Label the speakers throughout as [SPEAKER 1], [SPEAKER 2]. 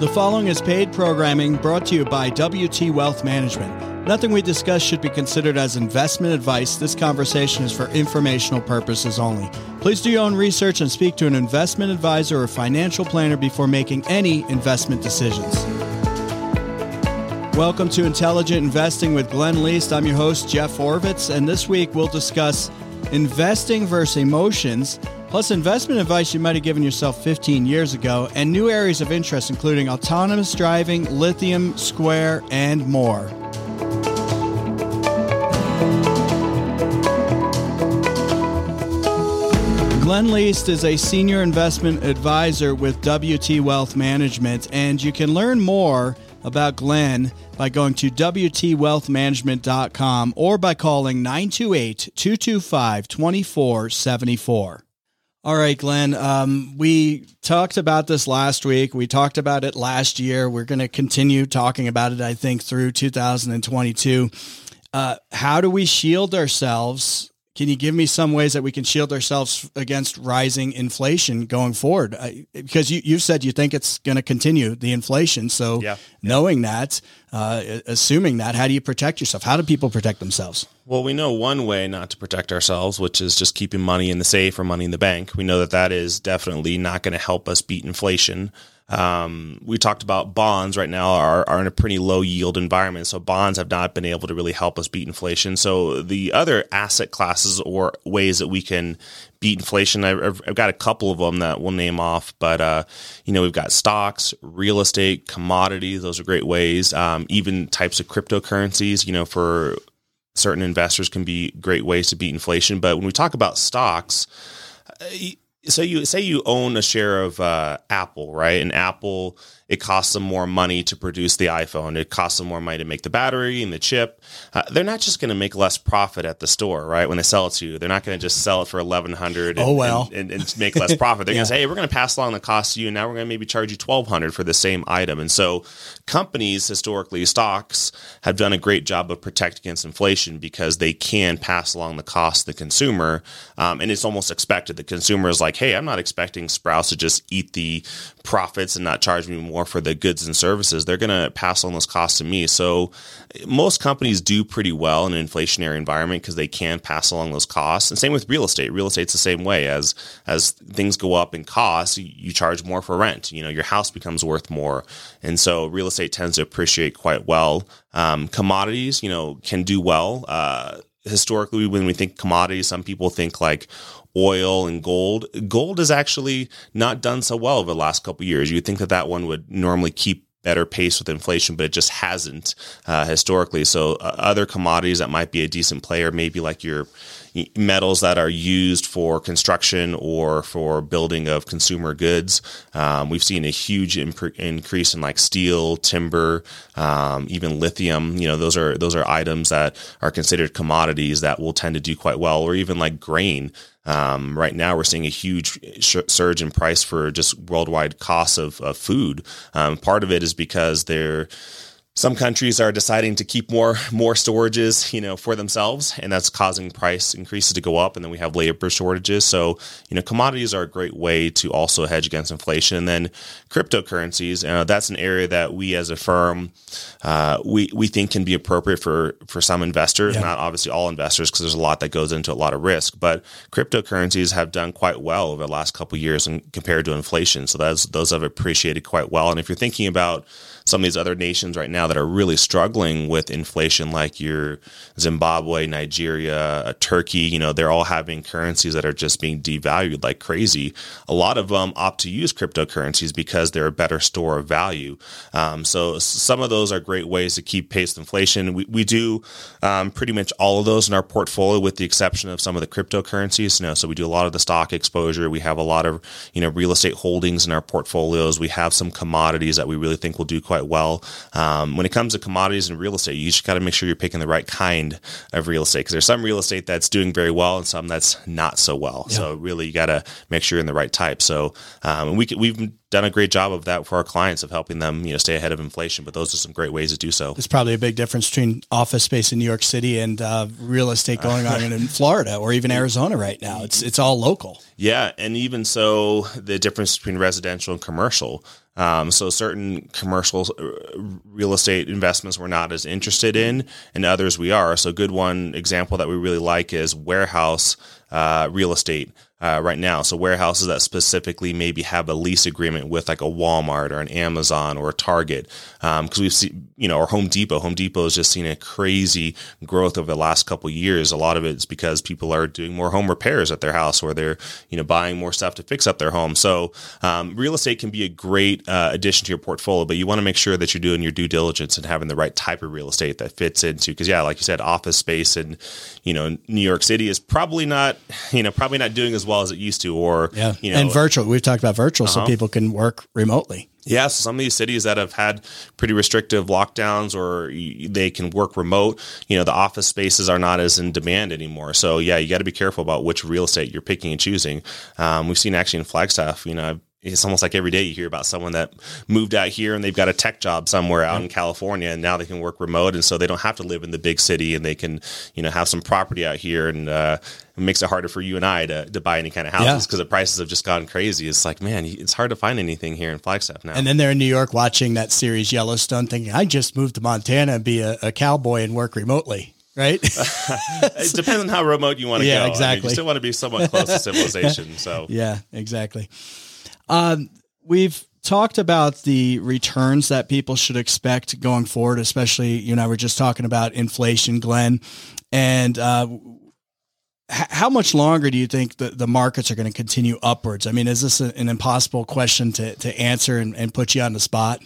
[SPEAKER 1] The following is paid programming brought to you by WT Wealth Management. Nothing we discuss should be considered as investment advice. This conversation is for informational purposes only. Please do your own research and speak to an investment advisor or financial planner before making any investment decisions. Welcome to Intelligent Investing with Glenn Leest. I'm your host, Jeff Orvitz, and this week we'll discuss investing versus emotions plus investment advice you might have given yourself 15 years ago, and new areas of interest, including autonomous driving, lithium, Square, and more. Glenn Leest is a senior investment advisor with WT Wealth Management, and you can learn more about Glenn by going to WTWealthManagement.com or by calling 928 225 2474. All right, Glenn. Um, we talked about this last week. We talked about it last year. We're going to continue talking about it, I think, through 2022. Uh, how do we shield ourselves? Can you give me some ways that we can shield ourselves against rising inflation going forward? I, because you, you've said you think it's going to continue the inflation. So, yeah. knowing that, uh, assuming that, how do you protect yourself? How do people protect themselves?
[SPEAKER 2] Well, we know one way not to protect ourselves, which is just keeping money in the safe or money in the bank. We know that that is definitely not going to help us beat inflation. Um, we talked about bonds right now are, are in a pretty low yield environment. So bonds have not been able to really help us beat inflation. So the other asset classes or ways that we can beat inflation, I've, I've got a couple of them that we'll name off, but, uh, you know, we've got stocks, real estate, commodities. Those are great ways. Um, even types of cryptocurrencies, you know, for certain investors can be great ways to beat inflation. But when we talk about stocks, uh, so you say you own a share of uh, Apple, right? And Apple it costs them more money to produce the iPhone. It costs them more money to make the battery and the chip. Uh, they're not just going to make less profit at the store, right? When they sell it to you, they're not going to just sell it for eleven hundred.
[SPEAKER 1] Oh well,
[SPEAKER 2] and, and, and make less profit. They're yeah. going to say, "Hey, we're going to pass along the cost to you, and now we're going to maybe charge you twelve hundred for the same item." And so, companies historically, stocks have done a great job of protecting against inflation because they can pass along the cost to the consumer, um, and it's almost expected. The consumer is like, "Hey, I'm not expecting Sprouts to just eat the profits and not charge me more." More for the goods and services, they're going to pass on those costs to me. So most companies do pretty well in an inflationary environment because they can pass along those costs. And same with real estate. Real estate's the same way. As as things go up in cost, you charge more for rent. You know, your house becomes worth more, and so real estate tends to appreciate quite well. Um, commodities, you know, can do well. Uh, historically, when we think commodities, some people think like oil and gold. Gold has actually not done so well over the last couple years. You'd think that that one would normally keep better pace with inflation, but it just hasn't uh, historically. So uh, other commodities that might be a decent player, maybe like your metals that are used for construction or for building of consumer goods. Um, we've seen a huge imp- increase in like steel, timber, um, even lithium. You know, those are those are items that are considered commodities that will tend to do quite well, or even like grain. Um, right now, we're seeing a huge sh- surge in price for just worldwide costs of, of food. Um, part of it is because they're some countries are deciding to keep more more storages, you know, for themselves, and that's causing price increases to go up. And then we have labor shortages. So, you know, commodities are a great way to also hedge against inflation. And then cryptocurrencies, uh, that's an area that we as a firm uh, we we think can be appropriate for for some investors, yeah. not obviously all investors, because there's a lot that goes into a lot of risk. But cryptocurrencies have done quite well over the last couple years, and compared to inflation, so that's those have appreciated quite well. And if you're thinking about some of these other nations right now that are really struggling with inflation, like your Zimbabwe, Nigeria, uh, Turkey, you know, they're all having currencies that are just being devalued like crazy. A lot of them opt to use cryptocurrencies because they're a better store of value. Um, so some of those are great ways to keep pace with inflation. We, we do um, pretty much all of those in our portfolio, with the exception of some of the cryptocurrencies. You know, so we do a lot of the stock exposure. We have a lot of you know real estate holdings in our portfolios. We have some commodities that we really think will do quite quite well. Um, when it comes to commodities and real estate, you just got to make sure you're picking the right kind of real estate because there's some real estate that's doing very well and some that's not so well. Yeah. So really, you got to make sure you're in the right type. So um, we we've done a great job of that for our clients of helping them you know stay ahead of inflation. But those are some great ways to do so.
[SPEAKER 1] There's probably a big difference between office space in New York City and uh, real estate going on in Florida or even Arizona right now. It's it's all local.
[SPEAKER 2] Yeah, and even so, the difference between residential and commercial. Um, so certain commercial uh, real estate investments we're not as interested in, and others we are. So, good one example that we really like is warehouse uh, real estate uh, right now. So warehouses that specifically maybe have a lease agreement with like a Walmart or an Amazon or a Target, because um, we've seen, you know, or Home Depot. Home Depot has just seen a crazy growth over the last couple years. A lot of it is because people are doing more home repairs at their house, or they're you know buying more stuff to fix up their home. So um, real estate can be a great uh, addition to your portfolio, but you want to make sure that you're doing your due diligence and having the right type of real estate that fits into. Because yeah, like you said, office space in you know New York City is probably not you know probably not doing as well as it used to, or
[SPEAKER 1] yeah,
[SPEAKER 2] you know,
[SPEAKER 1] and virtual. We've talked about virtual, uh-huh. so people can work remotely.
[SPEAKER 2] Yeah, so some of these cities that have had pretty restrictive lockdowns or they can work remote, you know, the office spaces are not as in demand anymore. So, yeah, you got to be careful about which real estate you're picking and choosing. Um, we've seen actually in Flagstaff, you know, it's almost like every day you hear about someone that moved out here and they've got a tech job somewhere out in California and now they can work remote and so they don't have to live in the big city and they can you know have some property out here and uh, it makes it harder for you and I to, to buy any kind of houses because yeah. the prices have just gone crazy. It's like man, it's hard to find anything here in Flagstaff now.
[SPEAKER 1] And then they're in New York watching that series Yellowstone, thinking I just moved to Montana and be a, a cowboy and work remotely right?
[SPEAKER 2] it depends on how remote you want to
[SPEAKER 1] yeah,
[SPEAKER 2] go.
[SPEAKER 1] Exactly. I
[SPEAKER 2] mean, you still want to be somewhat close to civilization. So
[SPEAKER 1] yeah, exactly. Um, we've talked about the returns that people should expect going forward, especially, you and I were just talking about inflation, Glenn. And uh, how much longer do you think the, markets are going to continue upwards? I mean, is this an impossible question to, to answer and, and put you on the spot?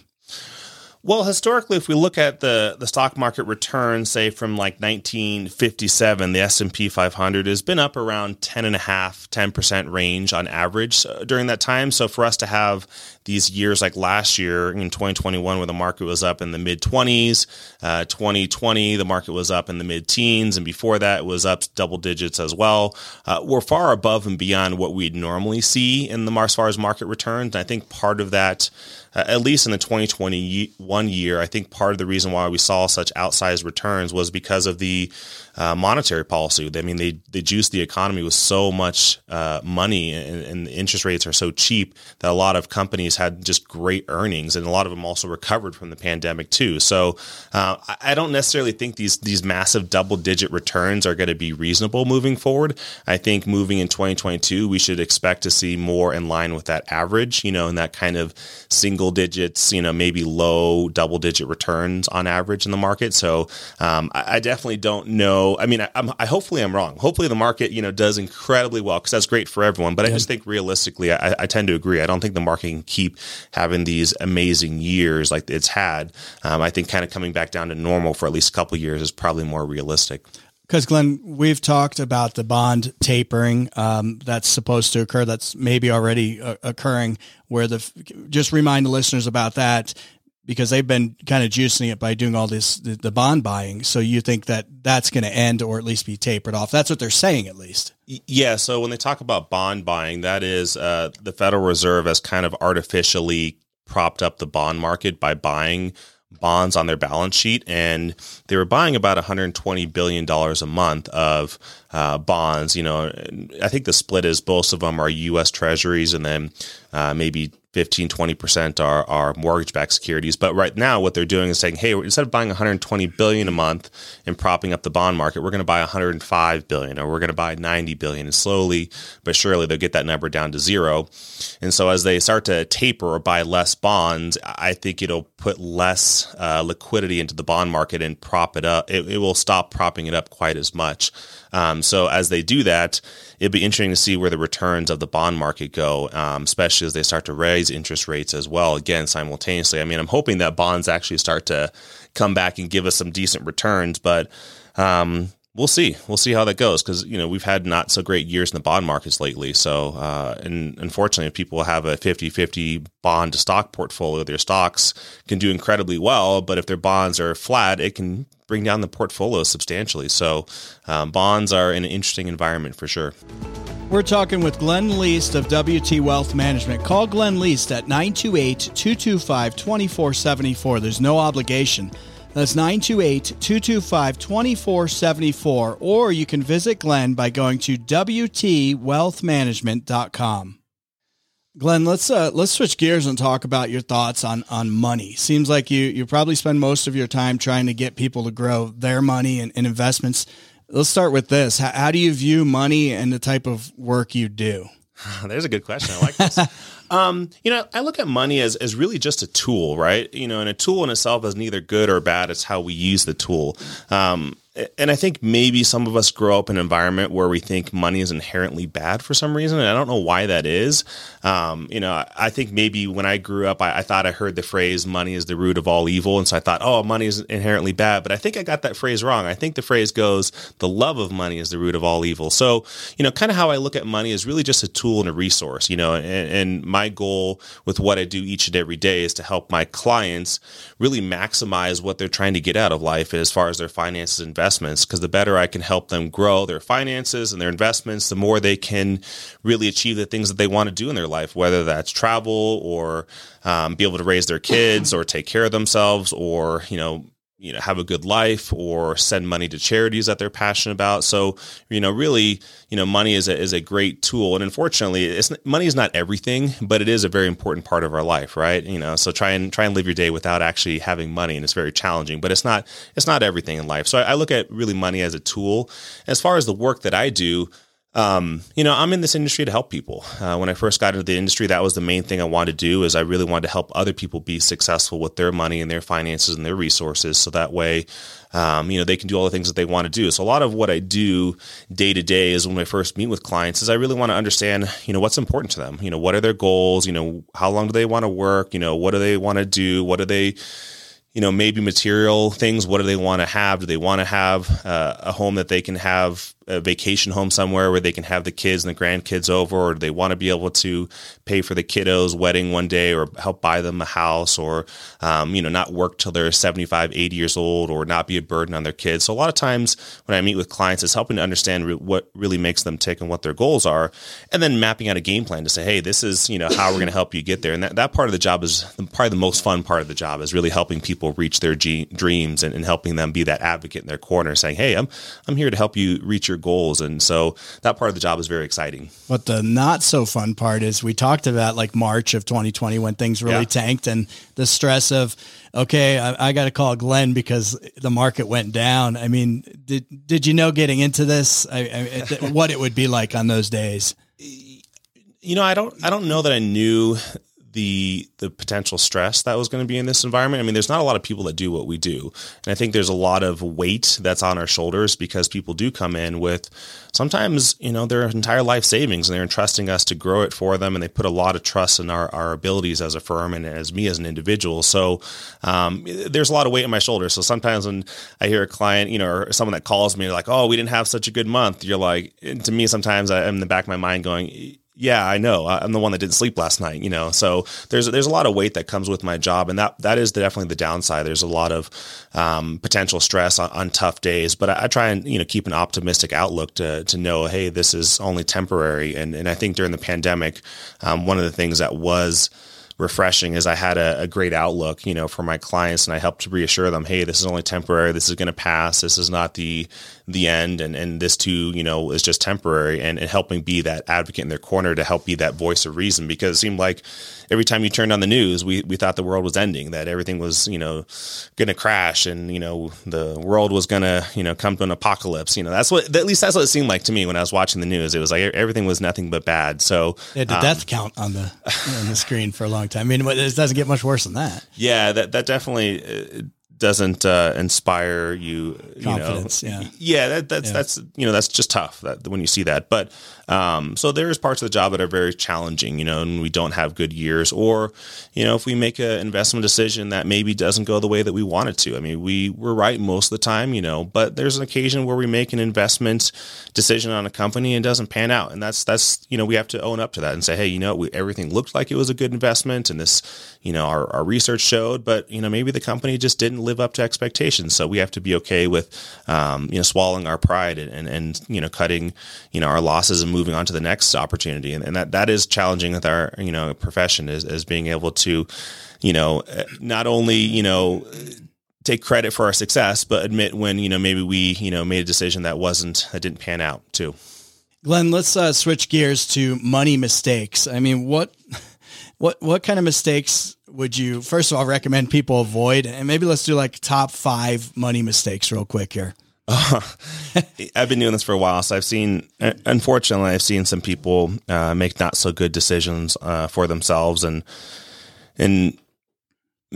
[SPEAKER 2] Well, historically, if we look at the, the stock market return, say from like 1957, the S&P 500 has been up around 10 and a half, 10% range on average during that time. So for us to have these years like last year in 2021 where the market was up in the mid 20s, uh, 2020 the market was up in the mid teens, and before that it was up double digits as well. Uh, we're far above and beyond what we'd normally see in the as far as market returns. And I think part of that uh, at least in the 2021 year, I think part of the reason why we saw such outsized returns was because of the uh, monetary policy. I mean, they they juiced the economy with so much uh, money, and, and, interest rates are so cheap that a lot of companies had just great earnings, and a lot of them also recovered from the pandemic too. So uh, I don't necessarily think these these massive double digit returns are going to be reasonable moving forward. I think moving in 2022, we should expect to see more in line with that average, you know, in that kind of single digits, you know, maybe low double digit returns on average in the market. So um, I, I definitely don't know I mean, I, am I hopefully I'm wrong. Hopefully the market, you know, does incredibly well because that's great for everyone. But yeah. I just think realistically, I, I, tend to agree. I don't think the market can keep having these amazing years like it's had. Um, I think kind of coming back down to normal for at least a couple years is probably more realistic.
[SPEAKER 1] Because Glenn, we've talked about the bond tapering um, that's supposed to occur. That's maybe already uh, occurring. Where the just remind the listeners about that because they've been kind of juicing it by doing all this the, the bond buying. So you think that that's going to end or at least be tapered off? That's what they're saying, at least.
[SPEAKER 2] Yeah. So when they talk about bond buying, that is uh, the Federal Reserve has kind of artificially propped up the bond market by buying bonds on their balance sheet, and they were buying about 120 billion dollars a month of uh, bonds. You know, I think the split is both of them are U.S. Treasuries, and then uh, maybe 15, 20% are, are mortgage-backed securities. But right now what they're doing is saying, hey, instead of buying 120 billion a month and propping up the bond market, we're going to buy 105 billion or we're going to buy 90 billion. And slowly but surely they'll get that number down to zero. And so as they start to taper or buy less bonds, I think it'll put less uh, liquidity into the bond market and prop it up. It, it will stop propping it up quite as much. Um, so as they do that, it'd be interesting to see where the returns of the bond market go, um, especially as they start to raise interest rates as well. Again, simultaneously. I mean, I'm hoping that bonds actually start to come back and give us some decent returns, but um, we'll see. We'll see how that goes because you know we've had not so great years in the bond markets lately. So, uh, and unfortunately, if people have a 50-50 bond to stock portfolio, their stocks can do incredibly well. But if their bonds are flat, it can bring down the portfolio substantially. So, um, bonds are in an interesting environment for sure.
[SPEAKER 1] We're talking with Glenn Leest of WT Wealth Management. Call Glenn Leest at 928 225 2474. There's no obligation. That's 928 225 2474. Or you can visit Glenn by going to WTWealthManagement.com. Glenn, let's uh, let's switch gears and talk about your thoughts on on money. Seems like you you probably spend most of your time trying to get people to grow their money and, and investments. Let's start with this. How, how, do you view money and the type of work you do?
[SPEAKER 2] There's a good question. I like this. um, you know, I look at money as, as really just a tool, right? You know, and a tool in itself is neither good or bad. It's how we use the tool. Um, and I think maybe some of us grow up in an environment where we think money is inherently bad for some reason, and I don't know why that is. Um, you know, I think maybe when I grew up, I, I, thought I heard the phrase "money is the root of all evil," and so I thought, "Oh, money is inherently bad." But I think I got that phrase wrong. I think the phrase goes, "The love of money is the root of all evil." So, you know, kind of how I look at money is really just a tool and a resource. You know, and, and my goal with what I do each and every day is to help my clients really maximize what they're trying to get out of life as far as their finances and investments because the better I can help them grow their finances and their investments, the more they can really achieve the things that they want to do in their life, whether that's travel or um, be able to raise their kids or take care of themselves or, you know, you know have a good life or send money to charities that they're passionate about. So you know really you know money is a, is a great tool. And unfortunately it's money is not everything but it is a very important part of our life right? You know so try and try and live your day without actually having money and it's very challenging but it's not it's not everything in life. So I, I look at really money as a tool. As far as the work that I do um, you know, I'm in this industry to help people. Uh, when I first got into the industry, that was the main thing I wanted to do. Is I really wanted to help other people be successful with their money and their finances and their resources, so that way, um, you know, they can do all the things that they want to do. So a lot of what I do day to day is when I first meet with clients is I really want to understand, you know, what's important to them. You know, what are their goals? You know, how long do they want to work? You know, what do they want to do? What do they you know, maybe material things. What do they want to have? Do they want to have uh, a home that they can have a vacation home somewhere where they can have the kids and the grandkids over, or do they want to be able to pay for the kiddos' wedding one day or help buy them a house or, um, you know, not work till they're 75, 80 years old or not be a burden on their kids. So a lot of times when I meet with clients, it's helping to understand re- what really makes them tick and what their goals are, and then mapping out a game plan to say, hey, this is, you know, how we're going to help you get there. And that, that part of the job is probably the most fun part of the job is really helping people reach their G- dreams and, and helping them be that advocate in their corner saying, hey, I'm, I'm here to help you reach your goals. And so that part of the job is very exciting.
[SPEAKER 1] But the not so fun part is we talked about like March of 2020 when things really yeah. tanked and the stress of, okay, I, I got to call Glenn because the market went down. I mean, did, did you know getting into this, I, I, what it would be like on those days?
[SPEAKER 2] You know, I don't, I don't know that I knew the the potential stress that was going to be in this environment. I mean, there's not a lot of people that do what we do, and I think there's a lot of weight that's on our shoulders because people do come in with sometimes you know their entire life savings and they're entrusting us to grow it for them, and they put a lot of trust in our our abilities as a firm and as me as an individual. So um, there's a lot of weight on my shoulders. So sometimes when I hear a client, you know, or someone that calls me like, "Oh, we didn't have such a good month," you're like, to me, sometimes I'm in the back of my mind going yeah, I know. I'm the one that didn't sleep last night, you know. So there's there's a lot of weight that comes with my job, and that that is definitely the downside. There's a lot of um, potential stress on, on, tough days, but I, I, try and you know keep an optimistic outlook to to know, hey, this is only temporary. And and I think during the pandemic, um, one of the things that was refreshing is I had a, a, great outlook, you know, for my clients and I helped to reassure them, hey, this is only temporary. This is going to pass. This is not the the end and, and this too, you know, is just temporary and, and helping be that advocate in their corner to help be that voice of reason because it seemed like every time you turned on the news, we, we thought the world was ending, that everything was, you know, going to crash and, you know, the world was going to, you know, come to an apocalypse. You know, that's what, at least that's what it seemed like to me when I was watching the news. It was like everything was nothing but bad. So
[SPEAKER 1] yeah, the um, death count on the, on the screen for a long time. I mean, it doesn't get much worse than that.
[SPEAKER 2] Yeah, that, that definitely, uh, doesn't uh, inspire you,
[SPEAKER 1] you confidence.
[SPEAKER 2] Know.
[SPEAKER 1] Yeah,
[SPEAKER 2] yeah, that, that's yeah. that's you know that's just tough that when you see that. But um, so there's parts of the job that are very challenging, you know, and we don't have good years, or you know, if we make an investment decision that maybe doesn't go the way that we want it to. I mean, we we're right most of the time, you know, but there's an occasion where we make an investment decision on a company and it doesn't pan out, and that's that's you know we have to own up to that and say, hey, you know, we, everything looked like it was a good investment, and this, you know, our, our research showed, but you know, maybe the company just didn't live up to expectations. So we have to be okay with, um, you know, swallowing our pride and, and, and, you know, cutting, you know, our losses and moving on to the next opportunity. And, and that, that is challenging with our, you know, profession is, is being able to, you know, not only, you know, take credit for our success, but admit when, you know, maybe we, you know, made a decision that wasn't, that didn't pan out too.
[SPEAKER 1] Glenn, let's uh, switch gears to money mistakes. I mean, what what what kind of mistakes would you first of all recommend people avoid? And maybe let's do like top five money mistakes real quick here. Uh,
[SPEAKER 2] I've been doing this for a while, so I've seen. Unfortunately, I've seen some people uh, make not so good decisions uh, for themselves, and and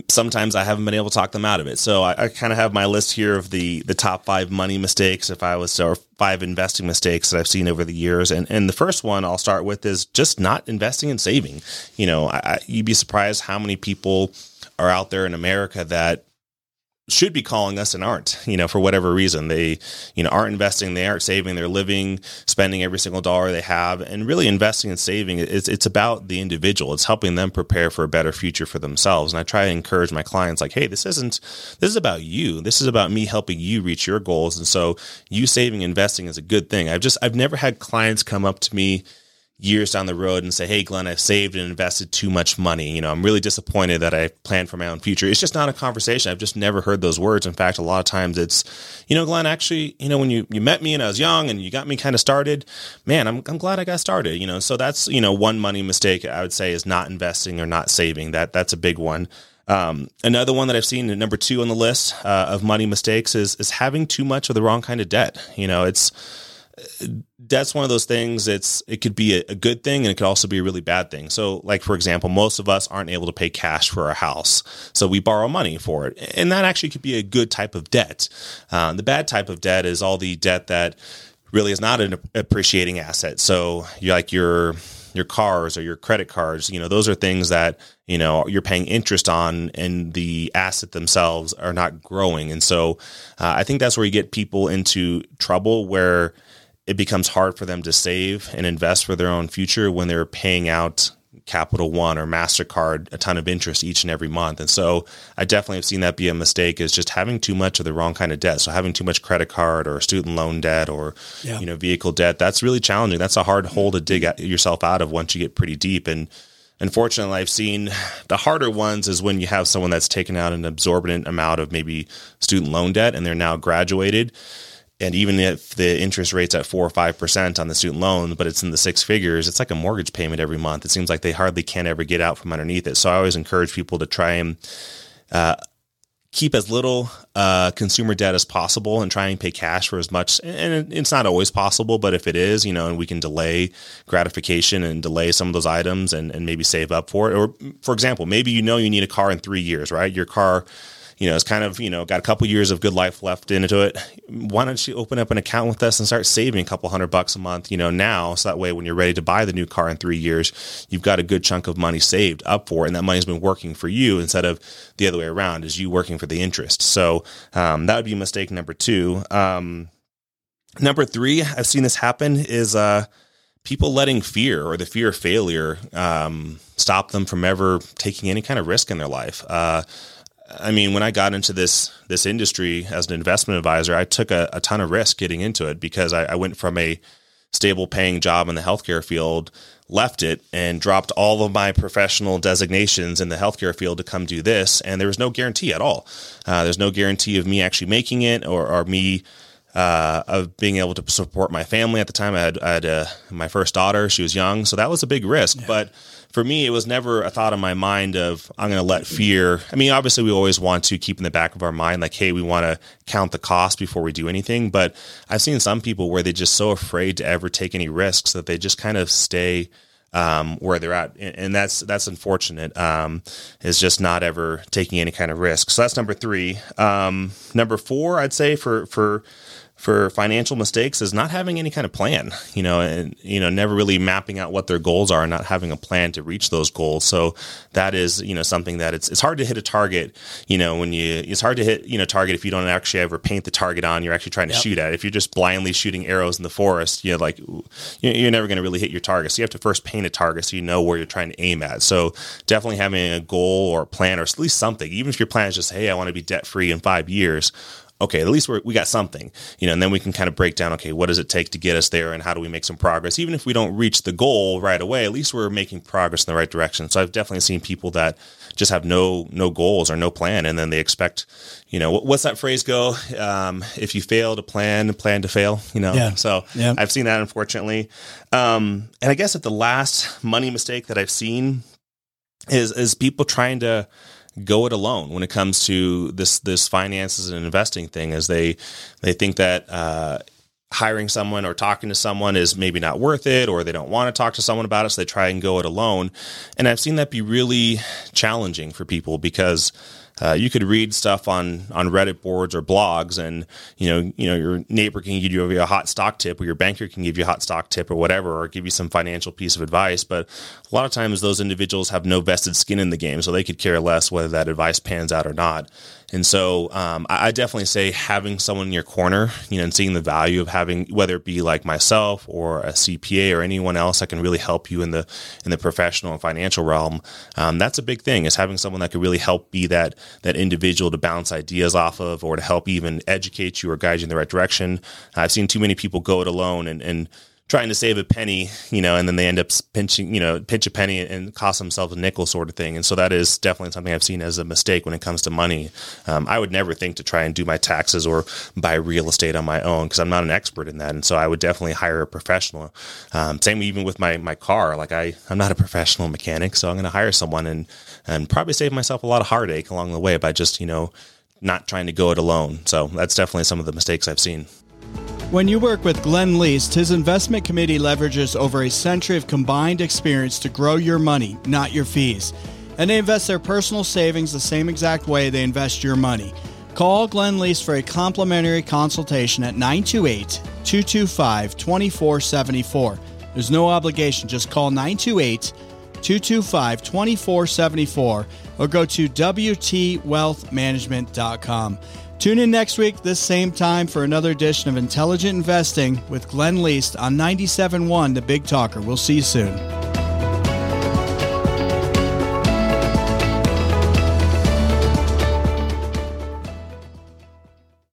[SPEAKER 2] sometimes I haven't been able to talk them out of it. So I, I kind of have my list here of the the top five money mistakes, if I was or five investing mistakes that I've seen over the years. And and the first one I'll start with is just not investing and saving. You know, I, you'd be surprised how many people are out there in America that should be calling us and aren't, you know, for whatever reason. They, you know, aren't investing, they aren't saving, they're living, spending every single dollar they have. And really investing and saving, it's, it's about the individual. It's helping them prepare for a better future for themselves. And I try to encourage my clients like, hey, this isn't, this is about you. This is about me helping you reach your goals. And so you saving, investing is a good thing. I've just, I've never had clients come up to me years down the road and say, Hey, Glenn, I've saved and invested too much money. You know, I'm really disappointed that I planned for my own future. It's just not a conversation. I've just never heard those words. In fact, a lot of times it's, you know, Glenn, actually, you know, when you, you met me and I was young and you got me kind of started, man, I'm, I'm glad I got started, you know, so that's, you know, one money mistake I would say is not investing or not saving that that's a big one. Um, another one that I've seen, number two on the list uh, of money mistakes, is is having too much of the wrong kind of debt. You know, it's that's one of those things it's it could be a, a, good thing and it could also be a really bad thing. So like for example most of us aren't able to pay cash for our house so we borrow money for it and that actually could be a good type of debt. Um, the bad type of debt is all the debt that really is not an appreciating asset. So you're like your your cars or your credit cards you know those are things that you know you're paying interest on and the asset themselves are not growing. And so uh, i think that's where you get people into trouble where it becomes hard for them to save and invest for their own future when they're paying out Capital One or MasterCard a ton of interest each and every month. And so I definitely have seen that be a mistake is just having too much of the wrong kind of debt. So having too much credit card or student loan debt or yeah. you know vehicle debt, that's really challenging. That's a hard hole to dig yourself out of once you get pretty deep and unfortunately i've seen the harder ones is when you have someone that's taken out an absorbent amount of maybe student loan debt and they're now graduated and even if the interest rate's at four or five percent on the student loan, but it's in the six figures, it's like a mortgage payment every month. It seems like they hardly can ever get out from underneath it. So I always encourage people to try and uh, keep as little uh, consumer debt as possible and try and pay cash for as much. And it's not always possible, but if it is, you know, and we can delay gratification and delay some of those items and, and maybe save up for it. Or, for example, maybe you know you need a car in three years, right? Your car you know, it's kind of, you know, got a couple years of good life left into it. Why don't you open up an account with us and start saving a couple hundred bucks a month, you know, now. So that way, when you're ready to buy the new car in three years, you've got a good chunk of money saved up for it. And that money's been working for you instead of the other way around, is you working for the interest. So um, that would be mistake number two. Um, number three, I've seen this happen is, uh, people letting fear or the fear of failure um, stop them from ever taking any kind of risk in their life. Uh, I mean, when I got into this this industry as an investment advisor, I took a, a ton of risk getting into it because I, I, went from a stable paying job in the healthcare field, left it, and dropped all of my professional designations in the healthcare field to come do this. And there was no guarantee at all. Uh, there's no guarantee of me actually making it or, or me uh, of being able to support my family at the time. I had, I had uh, my first daughter; she was young, so that was a big risk. Yeah. But for me, it was never a thought in my mind of I'm going to let fear. I mean, obviously, we always want to keep in the back of our mind, like, hey, we want to count the cost before we do anything. But I've seen some people where they're just so afraid to ever take any risks that they just kind of stay um, where they're at, and that's that's unfortunate. Um, is just not ever taking any kind of risk. So that's number three. Um, number four, I'd say for for for financial mistakes is not having any kind of plan, you know, and you know, never really mapping out what their goals are and not having a plan to reach those goals. So that is, you know, something that it's it's hard to hit a target, you know, when you it's hard to hit, you know, target if you don't actually ever paint the target on, you're actually trying to yep. shoot at. If you're just blindly shooting arrows in the forest, you know, like you're never going to really hit your target. So you have to first paint a target so you know where you're trying to aim at. So definitely having a goal or a plan or at least something, even if your plan is just, hey, I want to be debt free in five years okay, at least we're, we got something, you know, and then we can kind of break down, okay, what does it take to get us there and how do we make some progress? Even if we don't reach the goal right away, at least we're making progress in the right direction. So I've definitely seen people that just have no, no goals or no plan. And then they expect, you know, what's that phrase go? Um, if you fail to plan, plan to fail, you know?
[SPEAKER 1] Yeah.
[SPEAKER 2] So
[SPEAKER 1] Yeah.
[SPEAKER 2] I've seen that unfortunately. Um, and I guess at the last money mistake that I've seen is, is people trying to, go it alone when it comes to this this finances and investing thing as they they think that uh, hiring someone or talking to someone is maybe not worth it or they don't want to talk to someone about it so they try and go it alone. And i've seen that be really challenging for people because uh, you could read stuff on on Reddit boards or blogs, and you know, you know, your neighbor can give you a hot stock tip, or your banker can give you a hot stock tip, or whatever, or give you some financial piece of advice. But a lot of times, those individuals have no vested skin in the game, so they could care less whether that advice pans out or not. And so, um, I, I definitely say having someone in your corner, you know, and seeing the value of having, whether it be like myself or a CPA or anyone else that can really help you in the in the professional and financial realm. Um, that's a big thing is having someone that could really help be that that individual to bounce ideas off of, or to help even educate you or guide you in the right direction. I've seen too many people go it alone and and trying to save a penny, you know, and then they end up pinching, you know, pinch a penny and cost themselves a nickel sort of thing. And so that is definitely something I've seen as a mistake when it comes to money. Um, I would never think to try and do my taxes or buy real estate on my own because I'm not an expert in that. And so I would definitely hire a professional. Um, same even with my, my car. Like I, I'm not a professional mechanic, so I'm going to hire someone and, and probably save myself a lot of heartache along the way by just, you know, not trying to go it alone. So that's definitely some of the mistakes I've seen.
[SPEAKER 1] When you work with Glenn Leest, his investment committee leverages over a century of combined experience to grow your money, not your fees. And they invest their personal savings the same exact way they invest your money. Call Glenn Leest for a complimentary consultation at 928 225 2474. There's no obligation. Just call 928 225 2474 or go to WTWealthManagement.com. Tune in next week, this same time, for another edition of Intelligent Investing with Glenn Leest on 97.1 The Big Talker. We'll see you soon.